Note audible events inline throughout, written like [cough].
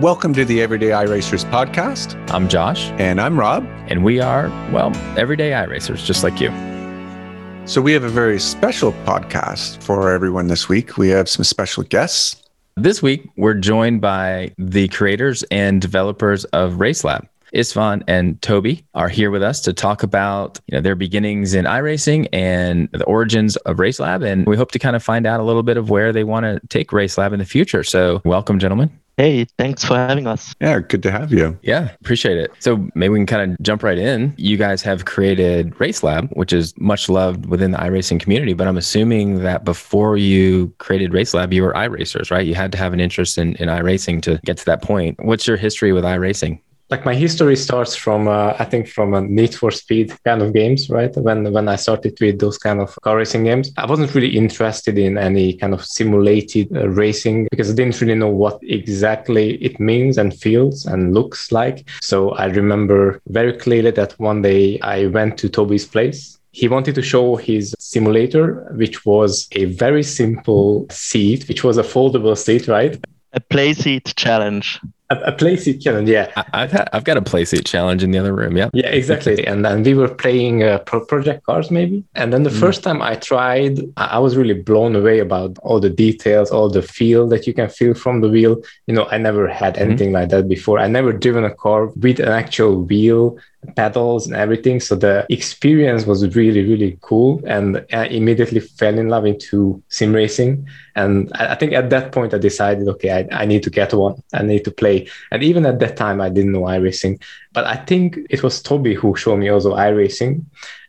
Welcome to the Everyday iRacers podcast. I'm Josh. And I'm Rob. And we are, well, everyday iRacers, just like you. So we have a very special podcast for everyone this week. We have some special guests. This week, we're joined by the creators and developers of RaceLab. Istvan and Toby are here with us to talk about you know, their beginnings in iRacing and the origins of RaceLab. And we hope to kind of find out a little bit of where they want to take RaceLab in the future. So, welcome, gentlemen. Hey, thanks for having us. Yeah, good to have you. Yeah, appreciate it. So maybe we can kind of jump right in. You guys have created Race Lab, which is much loved within the iRacing community, but I'm assuming that before you created Race Lab, you were iRacers, right? You had to have an interest in, in iRacing to get to that point. What's your history with iRacing? Like my history starts from uh, I think from a Need for Speed kind of games, right? When when I started with those kind of car racing games, I wasn't really interested in any kind of simulated uh, racing because I didn't really know what exactly it means and feels and looks like. So I remember very clearly that one day I went to Toby's place he wanted to show his simulator, which was a very simple seat, which was a foldable seat, right? A Playseat Challenge a, a Playseat Challenge, yeah. I, have had, I've got a Playseat Challenge in the other room, yeah. Yeah, exactly. and then we were playing uh, Pro Project Cars, maybe. And then the mm. first time I tried, I was really blown away about all the details, all the feel that you can feel from the wheel. You know, I never had mm-hmm. anything mm. like that before. I never driven a car with an actual wheel pedals and everything. So the experience was really, really cool. And I immediately fell in love into sim racing. And I think at that point, I decided, okay, I, I need to get one. I need to play. And even at that time, I didn't know iRacing. But I think it was Toby who showed me also iRacing.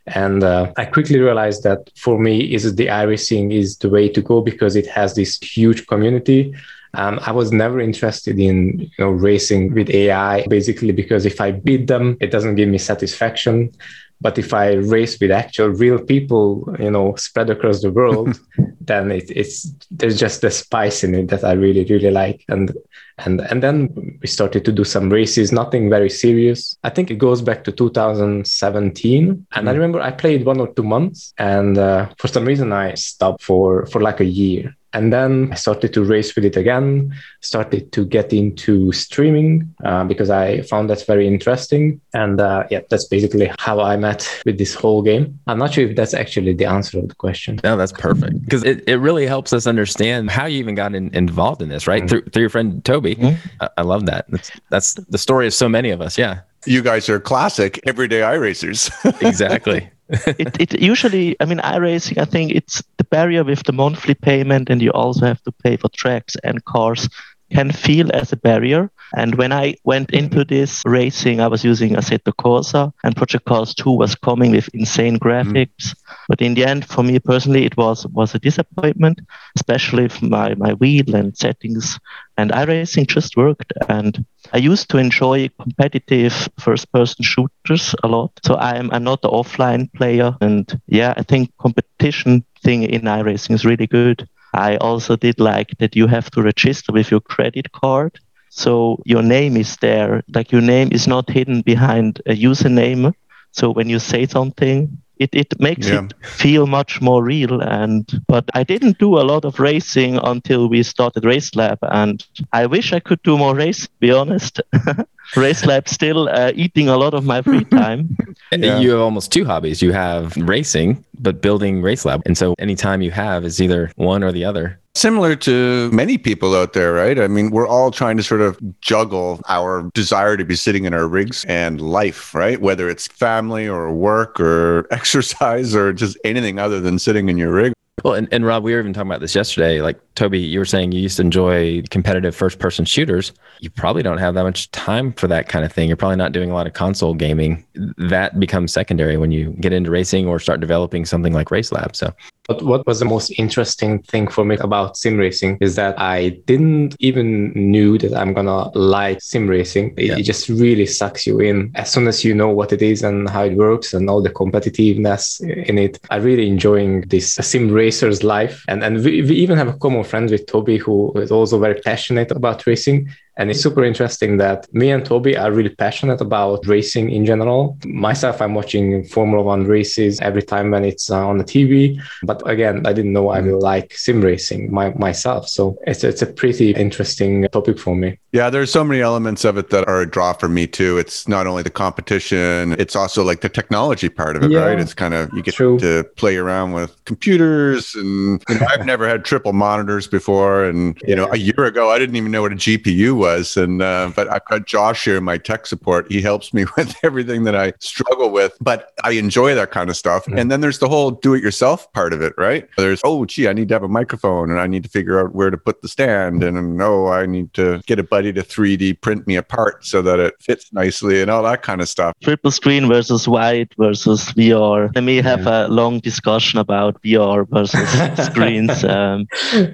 And uh, I quickly realized that for me, is the iRacing is the way to go because it has this huge community um, I was never interested in you know racing with AI basically because if I beat them, it doesn't give me satisfaction. But if I race with actual real people, you know, spread across the world, [laughs] then it, it's there's just the spice in it that I really really like. And and and then we started to do some races, nothing very serious. I think it goes back to 2017, and mm. I remember I played one or two months, and uh, for some reason I stopped for for like a year and then I started to race with it again, started to get into streaming uh, because I found that very interesting. And uh, yeah, that's basically how I met with this whole game. I'm not sure if that's actually the answer of the question. No, that's perfect because it, it really helps us understand how you even got in, involved in this, right? Mm-hmm. Through, through your friend Toby. Mm-hmm. I, I love that. That's, that's the story of so many of us. Yeah. You guys are classic everyday iRacers. [laughs] exactly. It, it usually, I mean, iRacing, I think it's the barrier with the monthly payment, and you also have to pay for tracks and cars can feel as a barrier. And when I went into this racing, I was using Assetto Corsa, and Project Cars 2 was coming with insane graphics. Mm. But in the end, for me personally, it was was a disappointment, especially if my, my wheel and settings and iRacing just worked. And I used to enjoy competitive first person shooters a lot. So I'm, I'm not the offline player. And yeah, I think competition thing in iRacing is really good. I also did like that you have to register with your credit card. So your name is there, like your name is not hidden behind a username. So when you say something, it, it makes yeah. it feel much more real. And but i didn't do a lot of racing until we started race lab. And i wish i could do more race be honest. [laughs] Race lab still uh, eating a lot of my free [laughs] time. Yeah. you have almost two hobbies. You have racing but building race lab. And so anytime you have is either one or the other Similar to many people out there, right? I mean, we're all trying to sort of juggle our desire to be sitting in our rigs and life, right? Whether it's family or work or [laughs] exercise or just anything other than sitting in your rig. Well, and, and Rob, we were even talking about this yesterday. Like Toby, you were saying you used to enjoy competitive first person shooters. You probably don't have that much time for that kind of thing. You're probably not doing a lot of console gaming. That becomes secondary when you get into racing or start developing something like Race Lab. So but what was the most interesting thing for me about sim racing is that I didn't even knew that I'm gonna like sim racing. It, yeah. it, just really sucks you in as soon as you know what it is and how it works and all the competitiveness in it. I really enjoying this sim racer's life. And and we, we even have a common friend with Toby who is also very passionate about racing. And it's super interesting that me and Toby are really passionate about racing in general. Myself, I'm watching Formula One races every time when it's uh, on the TV. But again, I didn't know I will like sim racing my, myself. So it's, it's a pretty interesting topic for me. Yeah, there's so many elements of it that are a draw for me too. It's not only the competition, it's also like the technology part of it, Yeah. right? It's kind of you get True. to play around with computers and you know, I've never had triple monitors before and you know, a year ago I didn't even know what a GPU was and uh, but I've got Josh here in my tech support. He helps me [laughs] with everything that I struggle with, but I enjoy that kind of stuff. Mhm. And then there's the whole do it yourself part of it, right? There's oh gee, I need to have a microphone and I need to figure out where to put the stand and no, I need to get a buddy to 3D print me a part so that it fits nicely and all that kind of stuff. Triple screen versus white versus VR. Let me have a long discussion about VR versus [laughs] screens. Um,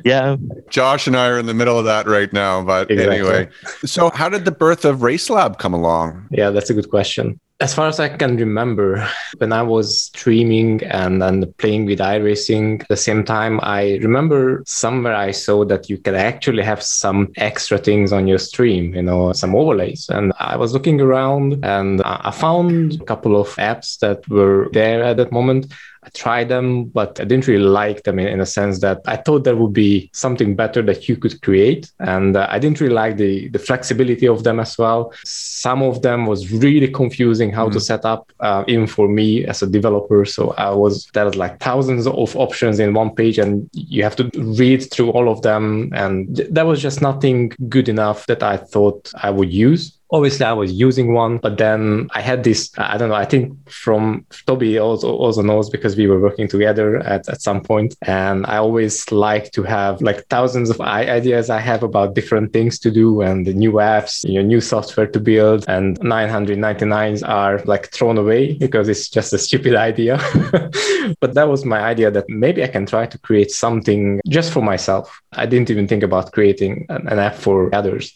yeah, Josh and I are in the middle of that right now, but Exactly. anyway. So how did the birth of Race Lab come along? Yeah, that's a good question. As far as I can remember, when I was streaming and then playing with iRacing at the same time, I remember somewhere I saw that you can actually have some extra things on your stream, you know, some overlays. And I was looking around and I found a couple of apps that were there at that moment. I tried them, but I didn't really like them in, in a sense that I thought there would be something better that you could create. And uh, I didn't really like the, the flexibility of them as well. Some of them was really confusing how to set up, uh, even for me as a developer. So I was, there was like thousands of options in one page and you have to read through all of them. And th- that was just nothing good enough that I thought I would use obviously I was using one, but then I had this, I don't know, I think from Toby also, also knows because we were working together at, at some point. And I always like to have like thousands of ideas I have about different things to do and the new apps, new software to build. And 999s are like thrown away because it's just a stupid [laughs] idea. [laughs] but that was my idea that maybe I can try to create something just for myself. I didn't even think about creating an, an app for others.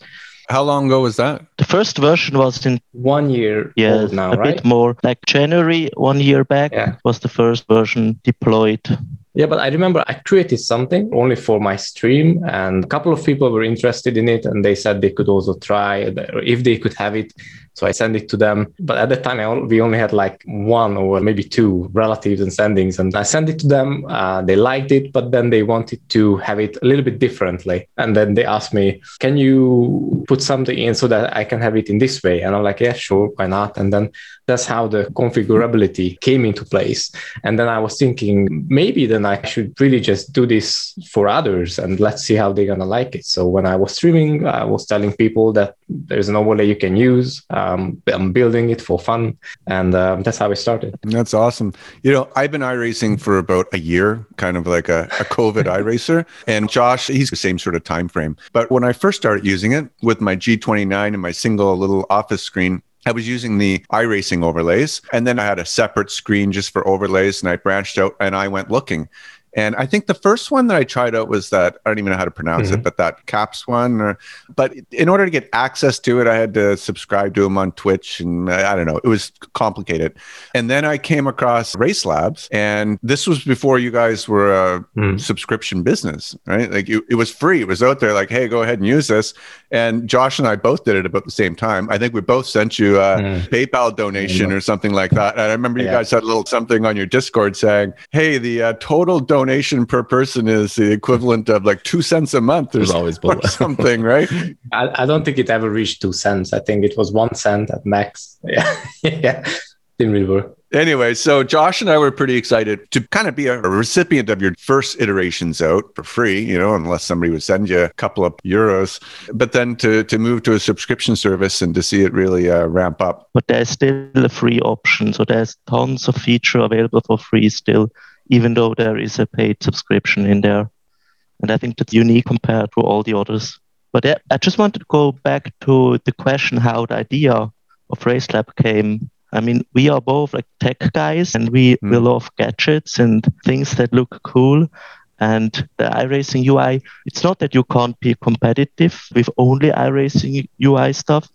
How long ago was that? the first version was in One year yeah, old now, a right? bit more like January one year back Yeah. was the first version deployed. Yeah, but I remember I created something only for my stream, and a couple of people were interested in it, and they said they could also try if they could have it. So I sent it to them. But at the time, we only had like one or maybe two relatives and sendings, and I sent it to them. Uh, they liked it, but then they wanted to have it a little bit differently. And then they asked me, "Can you put something in so that I can have it in this way?" And I'm like, "Yeah, sure, why not?" And then that's how the configurability came into place. And then I was thinking maybe then I should really just do this for others and let's see how they're gonna like it. So when I was streaming, I was telling people that there's an overlay you can use. Um, I'm building it for fun, and um, that's how it started. That's awesome. You know, I've been iRacing for about a year, kind of like a, a COVID iRacer. [laughs] And Josh, he's the same sort of time frame. But when I first started using it with my G29 and my single little office screen, I was using the iRacing overlays. And then I had a separate screen just for overlays. And I branched out and I went looking. And I think the first one that I tried out was that I don't even know how to pronounce it, but that Caps one. Or, but in order to get access to it, I had to subscribe to him on Twitch, and I I don't know, it was complicated. And then I came across Race Labs, and this was before you guys were a Mm. subscription business, right? Like it, it was free. It was out there, like, hey, go ahead and use this. And Josh and I both did it about the same time. I think we both sent you a Mm. PayPal donation or something like that. And I remember you Yeah. guys had a little something on your Discord saying, "Hey, the uh, total donation per person is the equivalent of like two cents a month or, There's always or [laughs] something, right?" I, I don't think it ever reached two cents. I think it was one cent at max. [laughs] Yeah, yeah, didn't really work. Anyway, so Josh and I were pretty excited to kind of be a recipient of your first iterations out for free, you know, unless somebody would send you a couple of euros, but then to to move to a subscription service and to see it really uh, ramp up. But there's still a free option. So there's tons of feature available for free still, even though there is a paid subscription in there. And I think that's unique compared to all the others. But I- I just wanted to go back to the question how the idea of RaceLab came. I mean, we are both like tech guys and we, we Mm. love gadgets and things that look cool. And the iRacing UI, it's not that you can't be competitive with only iRacing UI stuff,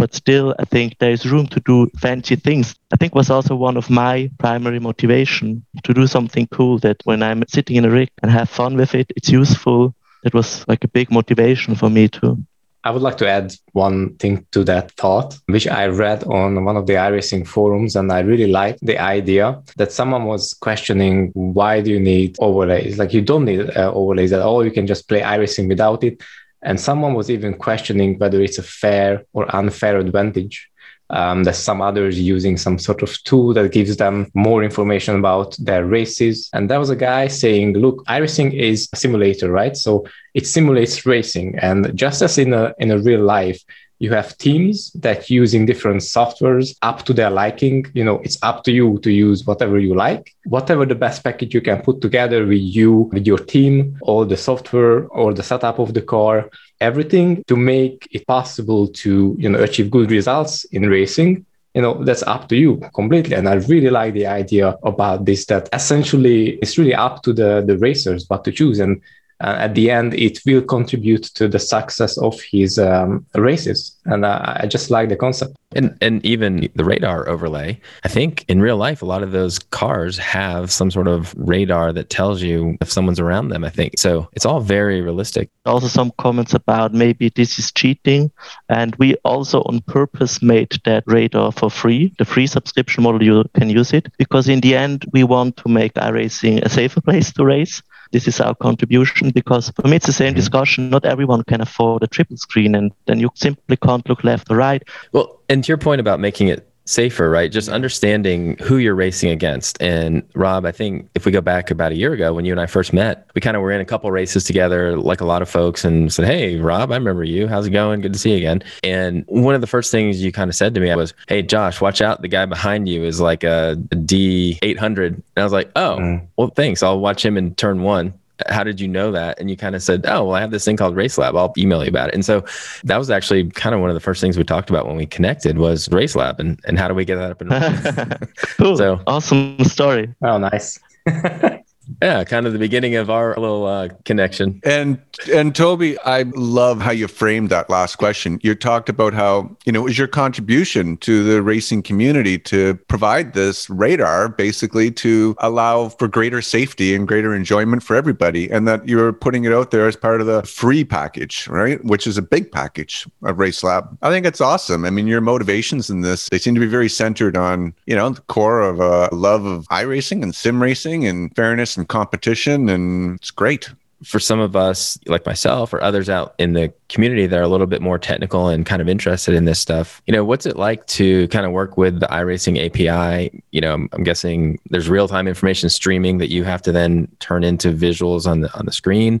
but still, I think there is room to do fancy things. I think was also one of my primary motivation to do something cool that when I'm sitting in a rig and have fun with it, it's useful. That was like a big motivation for me too. I would like to add one thing to that thought, which I read on one of the iRacing forums, and I really liked the idea that someone was questioning why do you need overlays? Like you don't need uh, overlays at all. You can just play iRacing without it. And someone was even questioning whether it's a fair or unfair advantage. Um, there's some others using some sort of tool that gives them more information about their races. And there was a guy saying, look, iRacing is a simulator, right? So it simulates racing. And just as in a, in a real life, you have teams that using different softwares up to their liking. You know it's up to you to use whatever you like. Whatever the best package you can put together with you with your team or the software or the setup of the car everything to make it possible to you know achieve good results in racing you know that's up to you completely. And i really like the idea about this that essentially it's really up to the the racers what to choose. And uh, at the end it will contribute to the success of his um, races. And uh, i just like the concept. And and even the radar overlay. I think in real life a lot of those cars have some sort of radar that tells you if someone's around them i think. So it's all very realistic. Also some comments about maybe this is cheating. And we also on purpose made that radar for free. The free subscription model you can use it. Because in the end we want to make iRacing a safer [laughs] place to race this is our contribution because for me it's the same mm-hmm. discussion not everyone can afford a triple screen and then you simply can't look left or right well and to your point about making it safer, right? Just understanding who you're racing against. And Rob, I think if we go back about a year ago when you and I first met, we kind of were in a couple races together, like a lot of folks, and said, Hey, Rob, I remember you. How's it going? Good to see you again. And one of the first things you kind of said to me was, Hey, Josh, watch out. The guy behind you is like a D800. And I was like, Oh, mm. well, thanks. I'll watch him in turn one how did you know that? And you kind of said, oh, well, I have this thing called Race Lab. I'll email you about it. And so that was actually kind of one of the first things we talked about when we connected was Race Lab and, and how do we get that up and running? [laughs] [laughs] cool. So awesome story. Oh, nice. [laughs] yeah, kind of the beginning of our little uh, connection. And and Toby, I love how you framed that last question. You talked about how you know it was your contribution to the racing community to provide this radar, basically to allow for greater safety and greater enjoyment for everybody, and that you're putting it out there as part of the free package, right? Which is a big package of Race Lab. I think it's awesome. I mean, your motivations in this they seem to be very centered on you know the core of a love of iRacing and sim racing and fairness some competition, and it's great. For some of us, like myself or others out in the community that are a little bit more technical and kind of interested in this stuff, you know, what's it like to kind of work with the iRacing API? You know, I'm, guessing there's real time information streaming that you have to then turn into visuals on the on the screen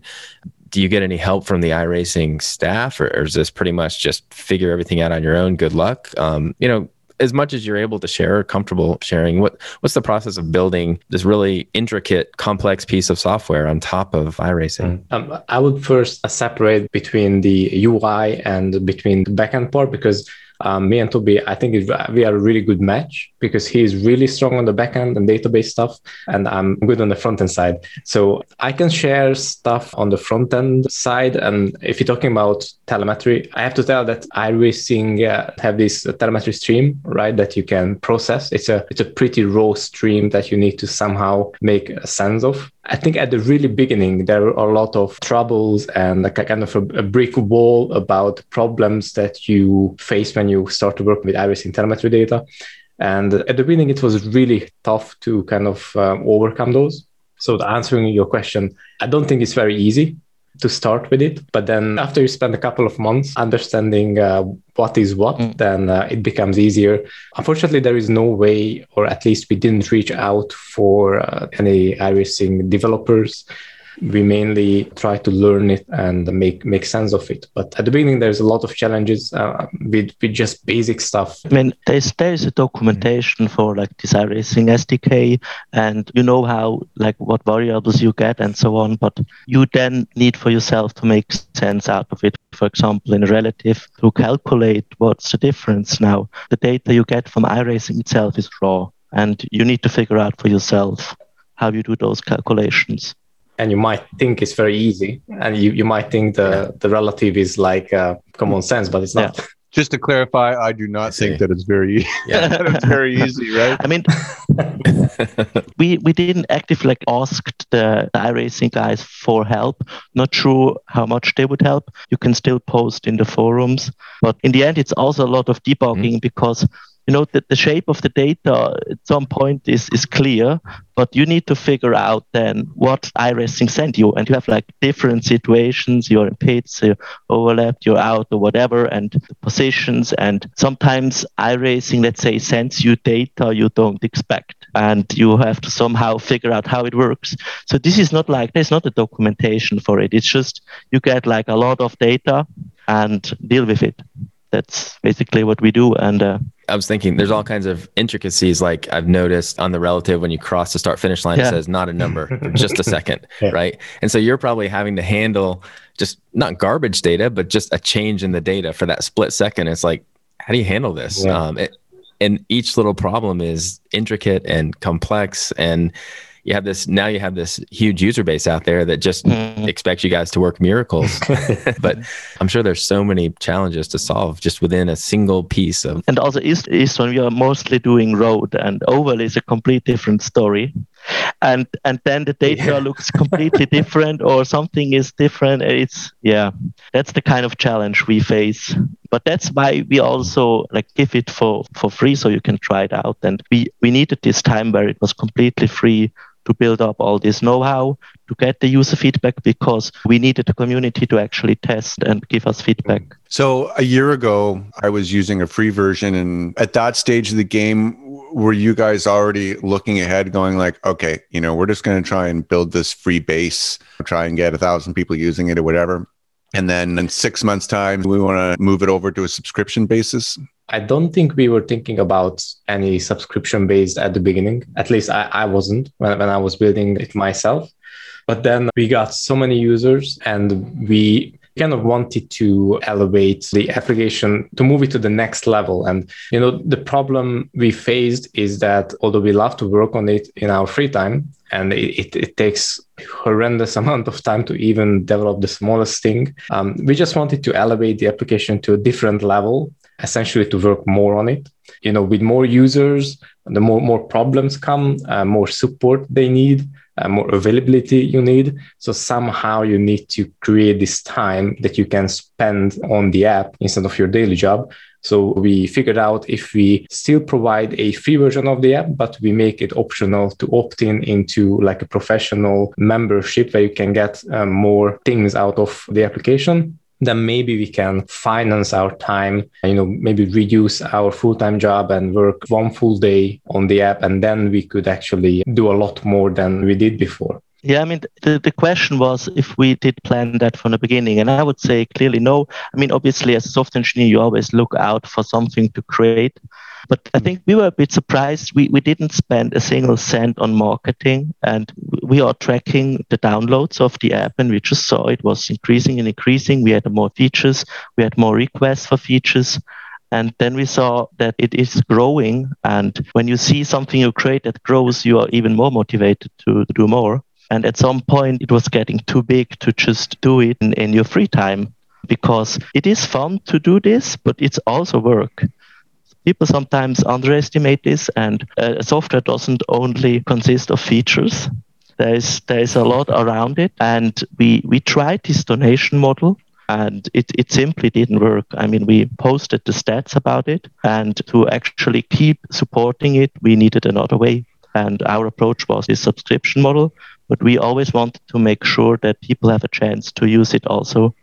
do you get any help from the iRacing staff, or, or, is this pretty much just figure everything out on your own? Good luck. Um, you know, as much as you're able to share or comfortable sharing, what what's the process of building this really intricate, complex piece of software on top of iRacing? Mm. Um, I would first separate between the UI and between the backend part because um, me and Toby, I think we are a really good match because he's really strong on the backend and database stuff, and I'm good on the front end side. So I can share stuff on the front end side. And if you're talking about telemetry, I have to tell that iRacing uh, have this telemetry stream, right, that you can process. It's a it's a pretty raw stream that you need to somehow make sense of. I think at the really beginning, there are a lot of troubles and like a kind of a, a, brick wall about problems that you face when you start to work with iRacing telemetry data. And at the beginning, it was really tough to kind of um, overcome those. So, answering your question, I don't think it's very easy to start with it. But then after you spend a couple of months understanding uh, what is what, mm. then uh, it becomes easier. Unfortunately, there is no way, or at least we didn't reach out for uh, any iRacing developers we mainly try to learn it and make make sense of it. But at the beginning, there's a lot of challenges uh, with with just basic stuff. I mean, there's there's a documentation for like this iRacing SDK, and you know how like what variables you get and so on. But you then need for yourself to make sense out of it. For example, in a relative, to calculate what's the difference now. The data you get from iRacing itself is raw, and you need to figure out for yourself how you do those calculations and you might think it's very easy and you, you might think the, yeah. the relative is like uh, common sense but it's not. Yeah. just to clarify i do not think that it's very easy yeah. [laughs] it's very easy right? I mean we we didn't actively like asked the, the iRacing guys for help. Not sure how much they would help. You can still post in the forums. But in the end it's also a lot of debugging mm-hmm. because you know that the shape of the data at some point is is clear but you need to figure out then what iRacing sent you. And you have like different situations. You're in pits you're overlapped you're out or whatever and positions. And sometimes iRacing let's say sends you data you don't expect and you have to somehow figure out how it works. So this is not like there's not a documentation for it. It's just you get like a lot of data and deal with it. That's basically what we do and uh, I was thinking there's all kinds of intricacies like I've noticed on the relative when you cross the start finish line, yeah. it says not a number just a second. [laughs] yeah. Right. And so you're probably having to handle just not garbage data, but just a change in the data for that split second. It's like, how do you handle this? Yeah. Um, it, and each little problem is intricate and complex and you have this now you have this huge user base out there that just mm. expects you guys to work miracles. [laughs] But i'm sure there's so many challenges to solve just within a single piece of and also east when we are mostly doing road and oval is a complete different story. And and then the data yeah. looks completely [laughs] different or something is different. It's yeah that's the kind of challenge we face. But that's why we also like give it for for free so you can try it out. And we we needed this time where it was completely free to build up all this know-how to get the user feedback because we needed the community to actually test and give us feedback. So a year ago, I was using a free version, and at that stage of the game, were you guys already looking ahead, going like, okay, you know, we're just going to try and build this free base, try and get a thousand people using it or whatever, and then in six months' time, we want to move it over to a subscription basis? I don't think we were thinking about any subscription based at the beginning. At least I, I wasn't when, when I was building it myself. But then we got so many users and we kind of wanted to elevate the application to move it to the next level. And, you know, the problem we faced is that although we love to work on it in our free time, and it, it, it takes horrendous [laughs] amount of time to even develop the smallest thing. Um, we just wanted to elevate the application to a different level essentially to work more on it. You know, with more users, the more more problems come, uh, more support they need, uh, more availability you need. So somehow you need to create this time that you can spend on the app instead of your daily job. So we figured out if we still provide a free version of the app, but we make it optional to opt in into like a professional membership where you can get um, more things out of the application then maybe we can finance our time, you know, maybe reduce our full time job and work one full day on the app. And then we could actually do a lot more than we did before. Yeah, I mean, the, the question was if we did plan that from the beginning. And I would say clearly no. I mean, obviously, as a software engineer, you always look out for something to create. But I mm. think we were a bit surprised. We, we didn't spend a single cent on marketing, and we are tracking the downloads of the app, and we just saw it was increasing and increasing. We had more features, we had more requests for features. And then we saw that it is growing. And when you see something you create that grows, you are even more motivated to, to do more. And at some point, it was getting too big to just do it in, in your free time because it is fun to do this, but it's also work people sometimes underestimate this and uh, software doesn't only consist of features there's there's a lot around it and we we tried this donation model and it, it simply didn't work. I mean, we posted the stats about it, and to actually keep supporting it, we needed another way. And our approach was this subscription model, but we always wanted to make sure that people have a chance to use it also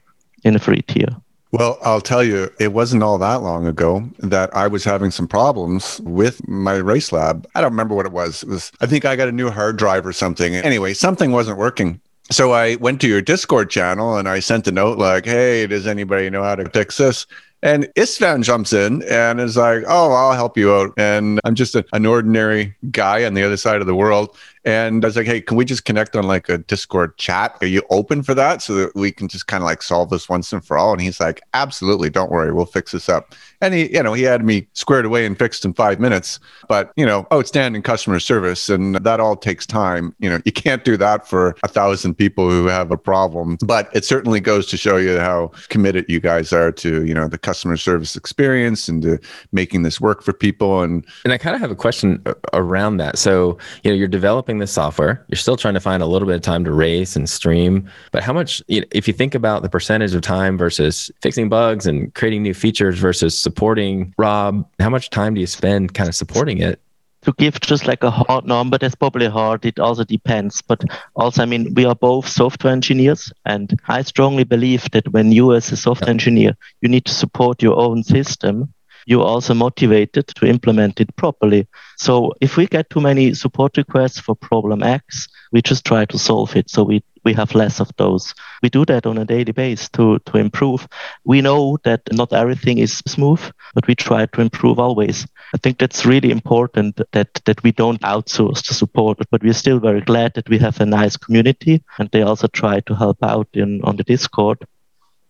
in a free tier. Well, I'll tell you, it wasn't all that long ago that I was having some problems with my race lab. I don't remember what it was. It was I think I got a new hard drive or something. Anyway, something wasn't working. So I went to your Discord channel and I sent a note like, "Hey, does anybody know how to fix this?" And Istvan jumps in and is like, "Oh, I'll help you out." And I'm just a, an ordinary guy on the other side of the world. And I was like, hey, can we just connect on like a Discord chat? Are you open for that so that we can just kind of like solve this once and for all? And he's like, absolutely, don't worry, we'll fix this up. And he, you know, he had me squared away and fixed in five minutes. But, you know, outstanding customer service. And that all takes time. You know, you can't do that for a thousand people who have a problem. But it certainly goes to show you how committed you guys are to, you know, the customer customer service experience into making this work for people. And and I kind of have a question uh, around that. So you know, you're developing this software. You're still trying to find a little bit of time to race and stream. But how much, you know, if you think about the percentage of time versus fixing bugs and creating new features versus supporting Rob, how much time do you spend kind of supporting it? To give just like a hard number, that's probably hard. It also depends. But also, I mean, we are both software engineers, and I strongly believe that when you, as a software engineer, you need to support your own system, you're also motivated to implement it properly. So if we get too many support requests for problem X, we just try to solve it. So we we have less of those. We do that on a daily basis to, to improve. We know that not everything is smooth, but we try to improve always. I think that's really important that, that we don't outsource the support, but we're still very glad that we have a nice community and they also try to help out in on the Discord.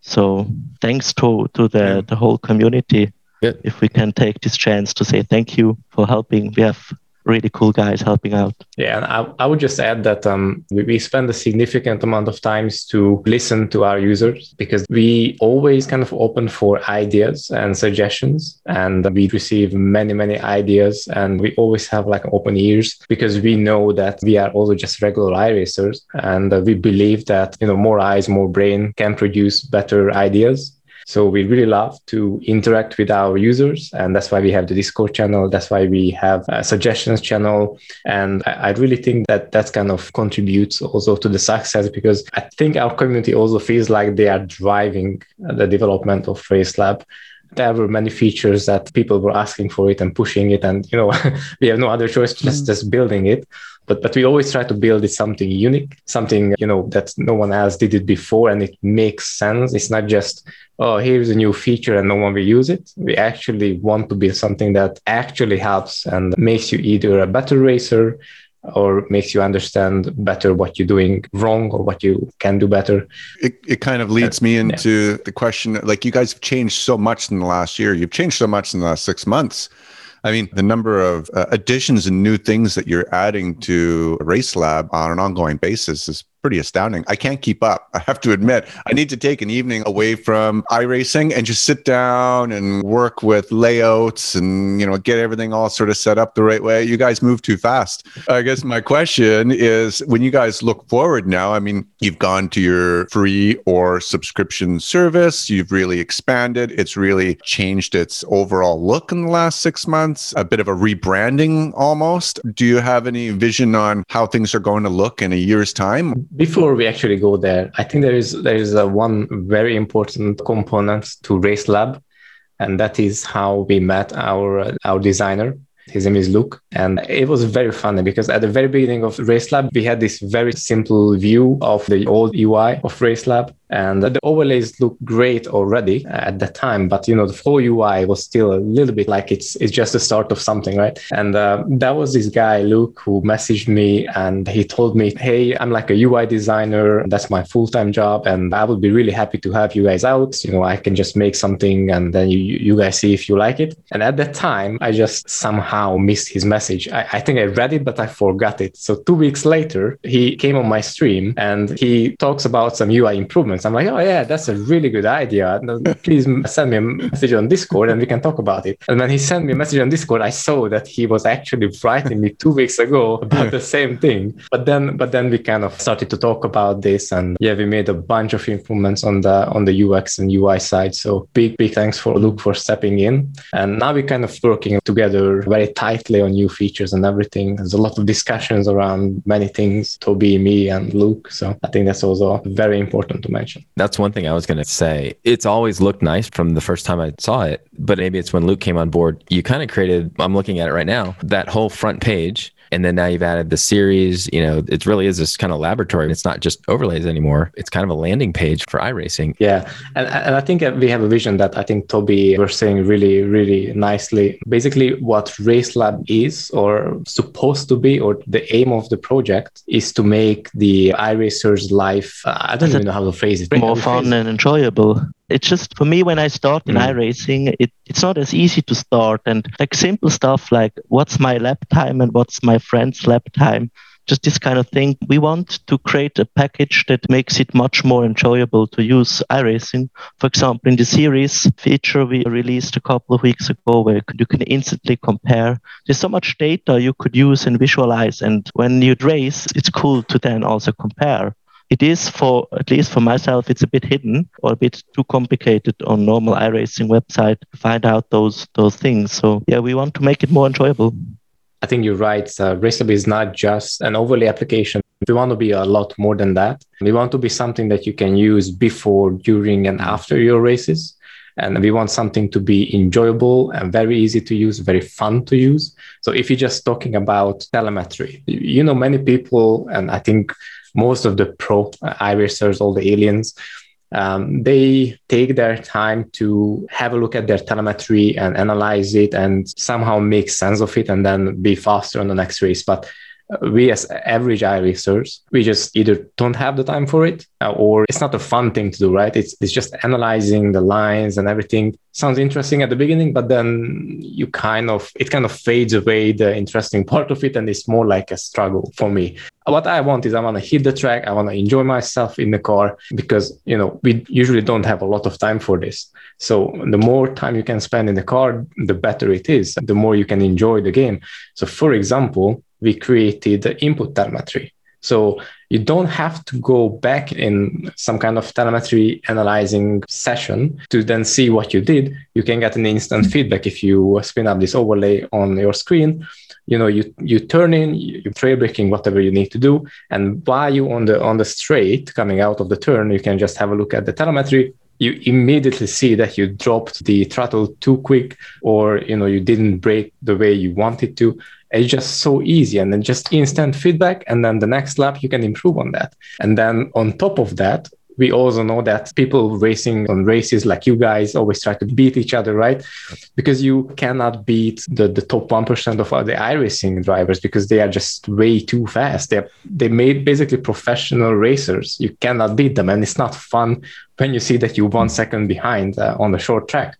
So thanks to, to the, the whole community. Good. If we can take this chance to say thank you for helping. We have really cool guys helping out. Yeah, and I, I would just add that um, we, we spend a significant amount of times to listen to our users because we always kind of open for ideas and suggestions, and we receive many many ideas, and we always have like open ears because we know that we are also just regular iRacers, and uh, we believe that you know more eyes, more brain can produce better ideas so we really love to interact with our users, and that's why we have the Discord channel. That's why we have a suggestions channel, and I, really think that that kind of contributes also to the success because I think our community also feels like they are driving the development of RaceLab there were many features that people were asking for it and pushing it and you know [laughs] we have no other choice just mm. just building it but but we always try to build it something unique something you know that no one else did it before and it makes sense it's not just oh, here's a new feature and no one will use it. We actually want to build something that actually helps and makes you either a better racer or makes you understand better what you're doing wrong or what you can do better. It, it kind of leads me into yeah. the question like, you guys have changed so much in the last year, you've changed so much in the last six months. I mean, the number of uh, additions and new things that you're adding to Race Lab on an ongoing basis is pretty astounding. I can't keep up. I have to admit, I need to take an evening away from iRacing and just sit down and work with layouts and, you know, get everything all sort of set up the right way. You guys move too fast. I guess my question is when you guys look forward now, I mean, you've gone to your free or subscription service, you've really expanded, it's really changed its overall look in the last six months, a bit of a rebranding almost. Do you have any vision on how things are going to look in a year's time? Before we actually go there, I think there is there is a one very important component to Race Lab, and that is how we met our our designer. His name is Luke. And it was very funny because at the very beginning of Race Lab, we had this very simple view of the old UI of Race Lab and the overlays look great already at that time but you know the full ui was still a little bit like it's it's just the start of something right? And uh, that was this guy luke who messaged me and he told me hey i'm like a ui designer. That's my full-time job and i would be really happy to have you guys out. You know i can just make something and then you you guys see if you like it. And at that time i just somehow missed his message. I, I think i read it but i forgot it. So two weeks later he came on my stream and he talks about some ui improvements I'm like, oh yeah, that's a really good idea. Please send me a message on Discord and we can talk about it. And when he sent me a message on Discord, I saw that he was actually writing me two weeks ago about the same thing. But then, but then we kind of started to talk about this, and yeah, we made a bunch of improvements on the on the UX and UI side. So big, big thanks for Luke for stepping in. And now we're kind of working together very tightly on new features and everything. There's a lot of discussions around many things, Toby, me, and Luke. So I think that's also very important to mention. That's one thing I was going to say. It's always looked nice from the first time I saw it, but maybe it's when Luke came on board. You kind of created, I'm looking at it right now, that whole front page and then now you've added the series you know it really is this kind of laboratory. It's not just overlays anymore. It's kind of a landing page for iRacing. Yeah. And, and i think we have a vision that i think toby was saying really really nicely. Basically what race lab is or supposed to be or the aim of the project is to make the iRacer's life uh, i don't even know how to phrase it. More fun and enjoyable it's just for me when I start in mm. iRacing, it, it's not as easy to start. And like simple stuff like what's my lap time and what's my friend's lap time just this kind of thing. We want to create a package that makes it much more enjoyable to use iRacing. For example, in the series feature we released a couple of weeks ago where you can instantly compare. There's so much data you could use and visualize. And when you race, it's cool to then also compare it is for at least for myself it's a bit hidden or a bit too complicated on normal iRacing website to find out those those things. So yeah, we want to make it more enjoyable. I think you're right. Uh, RaceLab is not just an overlay application. We want to be a lot more than that. We want to be something that you can use before, during, and after your races. And we want something to be enjoyable and very easy to use, very fun to use. So if you're just talking about telemetry, you know, many people, and I think most of the pro iRacers, all the aliens, um, they take their time to have a look at their telemetry and analyze it and somehow make sense of it and then be faster on the next race. But we as average iRacers, we just either don't have the time for it uh, or it's not a fun thing to do, right? It's, it's just analyzing the lines and everything. Sounds interesting at the beginning, but then you kind of, it kind of fades away the interesting [laughs] part of it and it's more like a struggle for me. What I want is I want to hit the track. I want to enjoy myself in the car because, you know, we usually don't have a lot of time for this. So the more time you can spend in the car, the better it is, the more you can enjoy the game. So for example, we created the input telemetry. So you don't have to go back in some kind of telemetry analyzing session to then see what you did. You can get an instant feedback if you spin up this overlay on your screen. You know, you you turn in, you trail braking, whatever you need to do, and while you on the on the straight coming out of the turn, you can just have a look at the telemetry. You immediately see that you dropped the throttle too quick, or you know you didn't brake the way you wanted to it's just so easy and then just instant feedback and then the next lap you can improve on that and then on top of that we also know that people racing on races like you guys always try to beat each other, right? Because you cannot beat the, the top 1% of the iRacing drivers because they are just way too fast. They're, they made basically professional racers. You cannot beat them. And it's not fun when you see that you're one second behind uh, on the short track.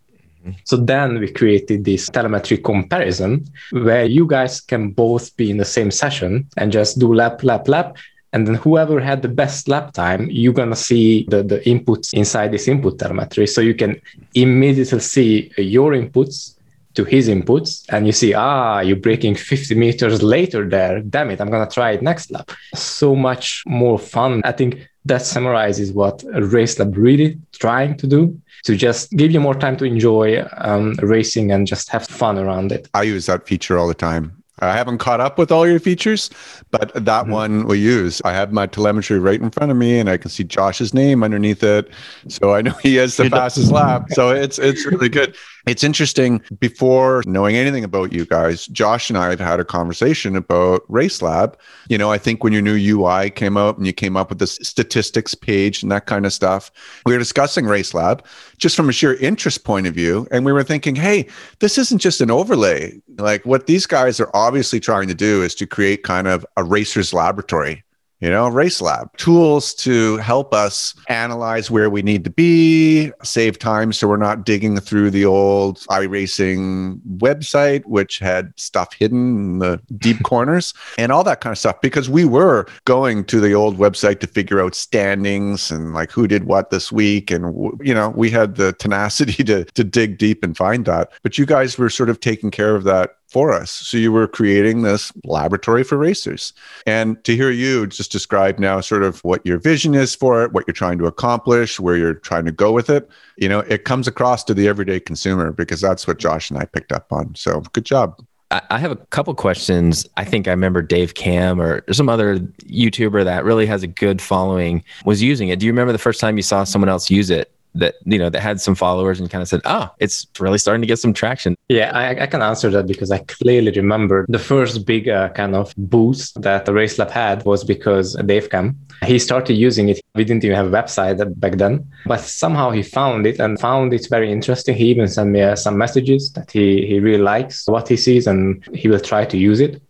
So then we created this telemetry comparison where you guys can both be in the same session and just do lap, lap, lap. And then whoever had the best lap time, you're going to see the, the inputs inside this input telemetry. So you can immediately see your inputs to his inputs and you see, ah, you're braking 50 meters later there. Damn it, I'm going to try it next lap. So much more fun. I think that summarizes what Race Lab really trying to do to just give you more time to enjoy um, racing and just have fun around it. I use that feature all the time. I haven't caught up with all your features, but that mm-hmm. one we use. I have my telemetry right in front of me, and I can see Josh's name underneath it, so I know he has the fastest lap. So it's it's really good. It's interesting. Before knowing anything about you guys, Josh and I have had a conversation about Race Lab. You know, I think when your new UI came out and you came up with this statistics page and that kind of stuff, we were discussing Race Lab just from a sheer interest point of view. And we were thinking, hey, this isn't just an overlay. Like what these guys are obviously trying to do is to create kind of a racer's laboratory you know, Race Lab tools to help us analyze where we need to be, save time so we're not digging through the old iRacing website, which had stuff hidden in the deep [laughs] corners and all that kind of stuff. Because we were going to the old website to figure out standings and like who did what this week. And, you know, we had the [laughs] tenacity to, to dig deep and find that. But you guys were sort of taking care of that for us. So you were creating this laboratory for racers. And to hear you just describe now sort of what your vision is for it, what you're trying to accomplish, where you're trying to go with it, you know, it comes across to the everyday consumer because that's what Josh and I picked up on. So good job. I have a couple questions. I think I remember Dave Cam or some other YouTuber that really has a good following was using it. Do you remember the first time you saw someone else use it? That you know that had some followers and kind of said, "Oh, it's really starting to get some traction." Yeah, I, I can answer that because I clearly remember the first big uh, kind of boost that the Race Lab had was because Dave Cam he started using it. We didn't even have a website back then, but somehow he found it and found it very interesting. He even sent me uh, some messages that he he really likes what he sees and he will try to use it.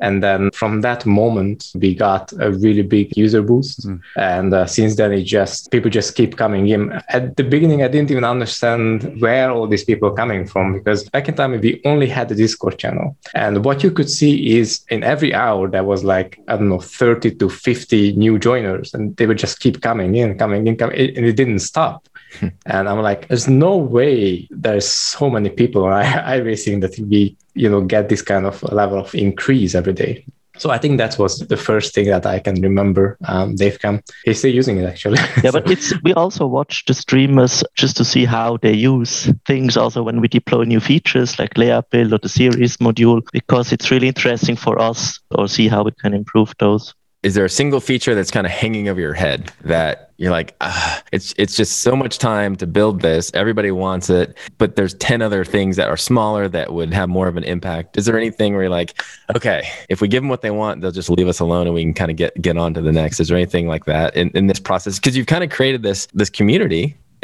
And then from that moment, we got a really big user boost. Mm. And uh, since then, it just people just keep coming in. At the beginning, I didn't even understand where all these people are coming from because back in time we only had the Discord channel, and what you could see is in every hour there was like I don't know 30 to 50 new joiners, and they would just keep coming in, coming in, coming, and it didn't stop. [laughs] and I'm like, there's no way there's so many people I [laughs] on iRacing that we, you know, get this kind of level of increase every day. So I think that was the first thing that I can remember. Um, Dave Cam. He's still using it actually. [laughs] yeah, but it's we also watch the streamers just to see how they use things. Also, when we deploy new features like layout build or the series module, because it's really interesting for us or see how we can improve those is there a single feature that's kind of hanging over your head that you're like ah, it's it's just so much time to build this. Everybody wants it but there's 10 other things that are smaller that would have more of an impact. Is there anything where you're like okay if we give them what they want they'll just leave us alone and we can kind of get get on to the next. Is there anything like that in, in this process? Because you've kind of created this this community [laughs]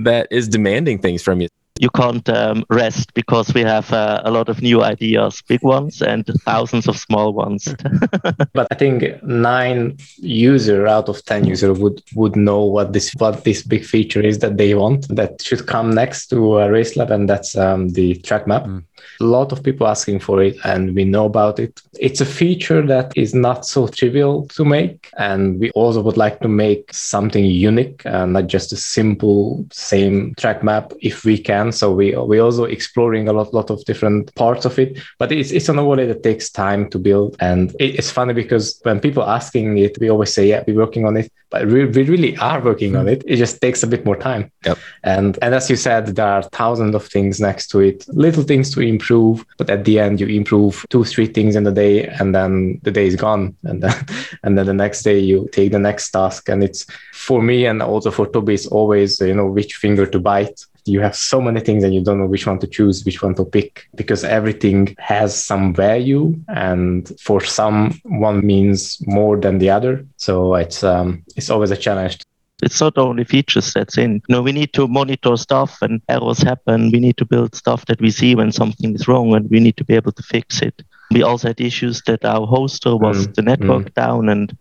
that is demanding things from you you can't um, rest because we have uh, a lot of new ideas, big ones and thousands of small ones. [laughs] but I think nine user out of ten user would would know what this what this big feature is that they want that should come next to uh, RaceLab, and that's um, the track map. Mm. A lot of people asking for it, and we know about it. It's a feature that is not so trivial to make, and we also would like to make something unique, and not just a simple same track map if we can. So we we also exploring a lot lot of different parts of it, but it's it's an overlay that takes time to build, and it's funny because when people asking it, we always say, yeah, we're working on it, but we, we really are working mm-hmm. on it. It just takes a bit more time. Yep. And and as you said, there are thousands of things next to it, little things to improve, but at the end you improve two, three things in the day, and then the day is gone, and then [laughs] and then the next day you take the next task, and it's for me and also for Toby, it's always you know which finger to bite you have so many things and you don't know which one to choose, which one to pick, because everything has some value, and for some, one means more than the other. So it's um, it's always a challenge. It's not only features that's in. You know, we need to monitor stuff and errors happen. We need to build stuff that we see when something is wrong, and we need to be able to fix it. We also had issues that our hoster was mm. the network mm. down, and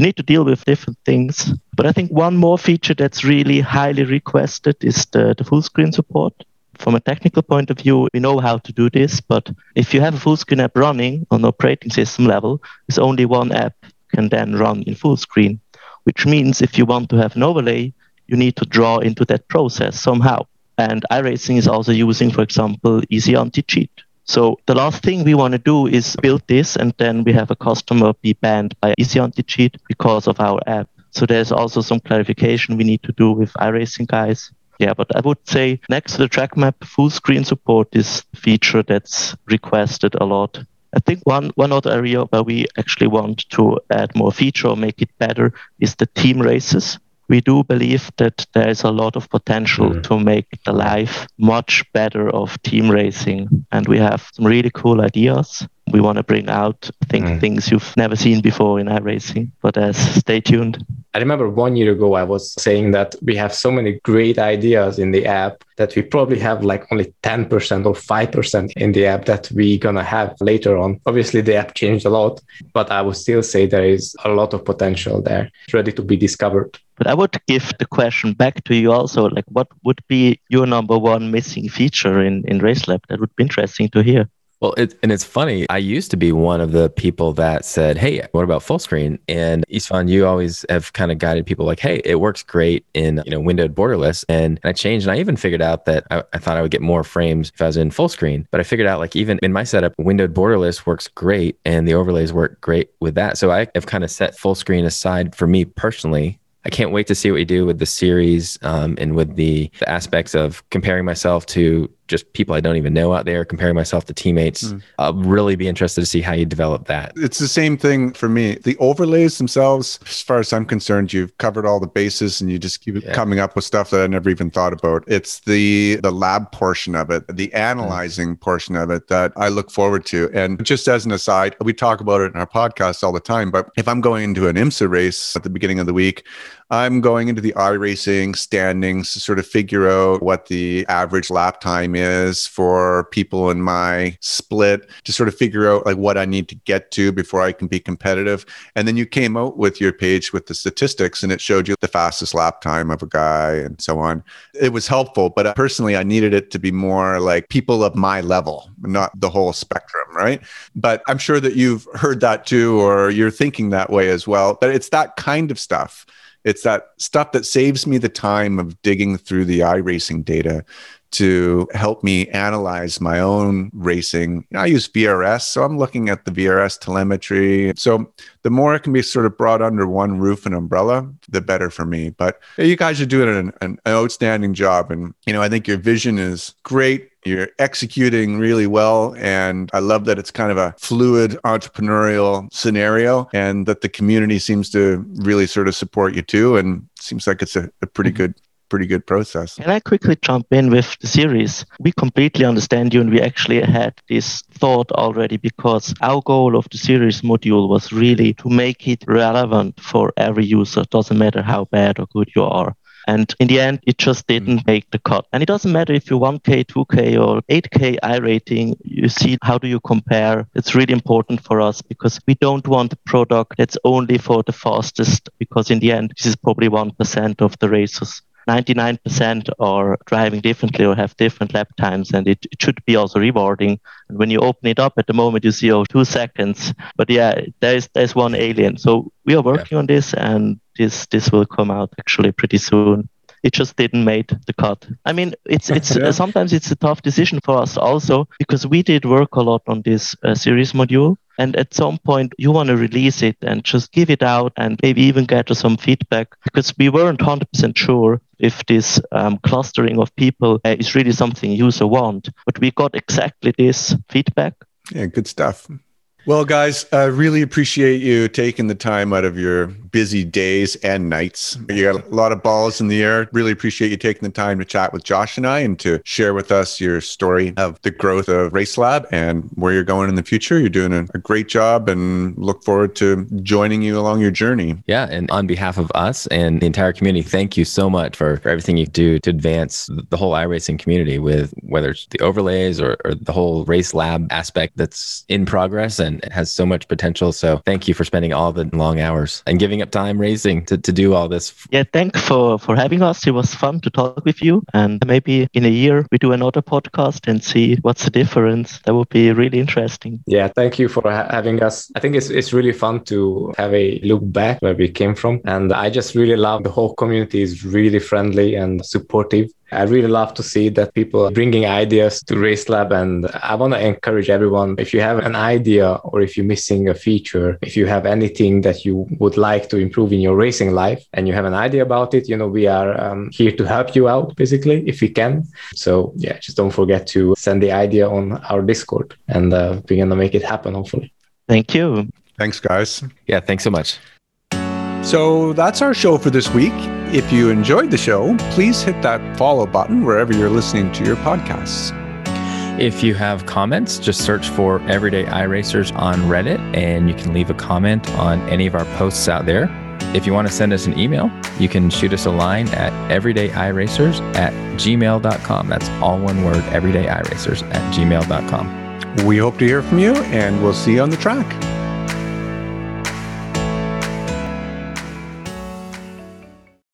you need to deal with different things. But I think one more feature that's really highly requested is the, the full screen support. From a technical point of view, we know how to do this, but if you have a full screen app running on operating system level, it's only one app can then run in full screen, which means if you want to have an overlay, you need to draw into that process somehow. And iRacing is also using, for example, Easy Anti Cheat. So the last thing we want to do is build this and then we have a customer be banned by Easy Anti-Cheat because of our app. So there's also some clarification we need to do with iRacing guys. Yeah, but I would say next to the track map, full screen support is a feature that's requested a lot. I think one, one other area where we actually want to add more feature or make it better is the team races we do believe that there is a lot of potential mm. to make the life much better of team racing. And we have some really cool ideas. We want to bring out, think, mm. things you've never seen before in iRacing. But uh, stay tuned. I remember one year ago, I was saying that we have so many great ideas in the app that we probably have like only 10% or 5% in the app that we're going to have later on. Obviously, the app changed a lot, but I would still say there is a lot of potential there ready to be discovered. But I would give the question back to you also, like what would be your number one missing feature in, in RaceLab? That would be interesting to hear. Well, it, and it's funny. I used to be one of the people that said, "Hey, what about full screen?" And Istvan, you always have kind of guided people like, "Hey, it works great in you know windowed borderless." And, and I changed, and I even figured out that I, I, thought I would get more frames if I was in full screen. But I figured out like even in my setup, windowed borderless works great, and the overlays work great with that. So I have kind of set full screen aside for me personally I can't wait to see what we do with the series um, and with the, the, aspects of comparing myself to just people I don't even know out there, comparing myself to teammates. Mm. I'll really be interested to see how you develop that. It's the same thing for me. The overlays themselves, as far as I'm concerned, you've covered all the bases and you just keep yeah. coming up with stuff that I never even thought about. It's the the lab portion of it, the analyzing mm. portion of it that I look forward to. And just as an aside, we talk about it in our podcast all the time, but if I'm going into an IMSA race at the beginning of the week, I'm going into the iRacing standings to sort of figure out what the average lap time is for people in my split to sort of figure out like what I need to get to before I can be competitive. And then you came out with your page with the statistics and it showed you the fastest lap time of a guy and so on. It was helpful, but uh, personally, I needed it to be more like people of my level, not the whole spectrum, right? But I'm sure that you've heard that too, or you're thinking that way as well. But it's that kind of stuff. It's that stuff that saves me the time of digging through the iRacing data to help me analyze my own racing. I use VRS, so I'm looking at the VRS telemetry. So the more it can be sort of brought under one roof and umbrella, the better for me. But you guys are doing an, an outstanding job. And, you know, I think your vision is great. You're executing really well. And I love that it's kind of a fluid entrepreneurial scenario and that the community seems to really sort of support you too. And seems like it's a, a pretty mm-hmm. good pretty good process. Can I quickly jump in with the series? We completely understand you and we actually had this thought already because our goal of the series module was really to make it relevant for every user. It Doesn't matter how bad or good you are. And in the end, it just didn't mm. make the cut. And it doesn't matter if you're 1K, 2K, or 8K iRating, you see how do you compare. It's really important for us because we don't want a product that's only for the fastest, because in the end, this is probably 1% of the racers. 99% are driving differently or have different lap times, and it, it, should be also rewarding. And when you open it up at the moment, you see, oh, two seconds. But yeah, there's there's one alien. So we are working yeah. on this, and this this will come out actually pretty soon it just didn't make the cut. I mean, it's it's [laughs] yeah. sometimes it's a tough decision for us also because we did work a lot on this uh, series module. And at some point, you want to release it and just give it out and maybe even get some feedback because we weren't 100% sure if this um, clustering of people uh, is really something user want. But we got exactly this feedback. Yeah, good stuff. Well, guys, I really appreciate you taking the time out of your busy days and nights. Mm-hmm. You got a lot of balls in the air. Really appreciate you taking the time to chat with Josh and I and to share with us your story of the growth of Race Lab and where you're going in the future. You're doing a, a great job and look forward to joining you along your journey. Yeah. And on behalf of us and the entire community, thank you so much for, for everything you do to advance the whole iRacing community with whether it's the overlays or, or the whole Race Lab aspect that's in progress and has so much potential. So thank you for spending all the long hours and giving up time racing to, to do all this. Yeah, thank for for having us. It was fun to talk with you, and maybe in a year we do another podcast and see what's the difference. That would be really interesting. Yeah, thank you for ha- having us. I think it's it's really fun to have a look back where we came from, and I just really love the whole community is really friendly and supportive I really love to see that people are bringing ideas to Race Lab. And I want to encourage everyone if you have an idea or if you're missing a feature, if you have anything that you would like to improve in your racing life and you have an idea about it, you know, we are um, here to help you out basically if we can. So, yeah, just don't forget to send the idea on our Discord and uh, we're going to make it happen, hopefully. Thank you. Thanks, guys. Yeah, thanks so much. So that's our show for this week. If you enjoyed the show, please hit that follow button wherever you're listening to your podcasts. If you have comments, just search for Everyday iRacers on Reddit and you can leave a comment on any of our posts out there. If you want to send us an email, you can shoot us a line at everydayiracers at gmail.com. That's all one word, everydayiracers at gmail.com. We hope to hear from you and we'll see you on the track.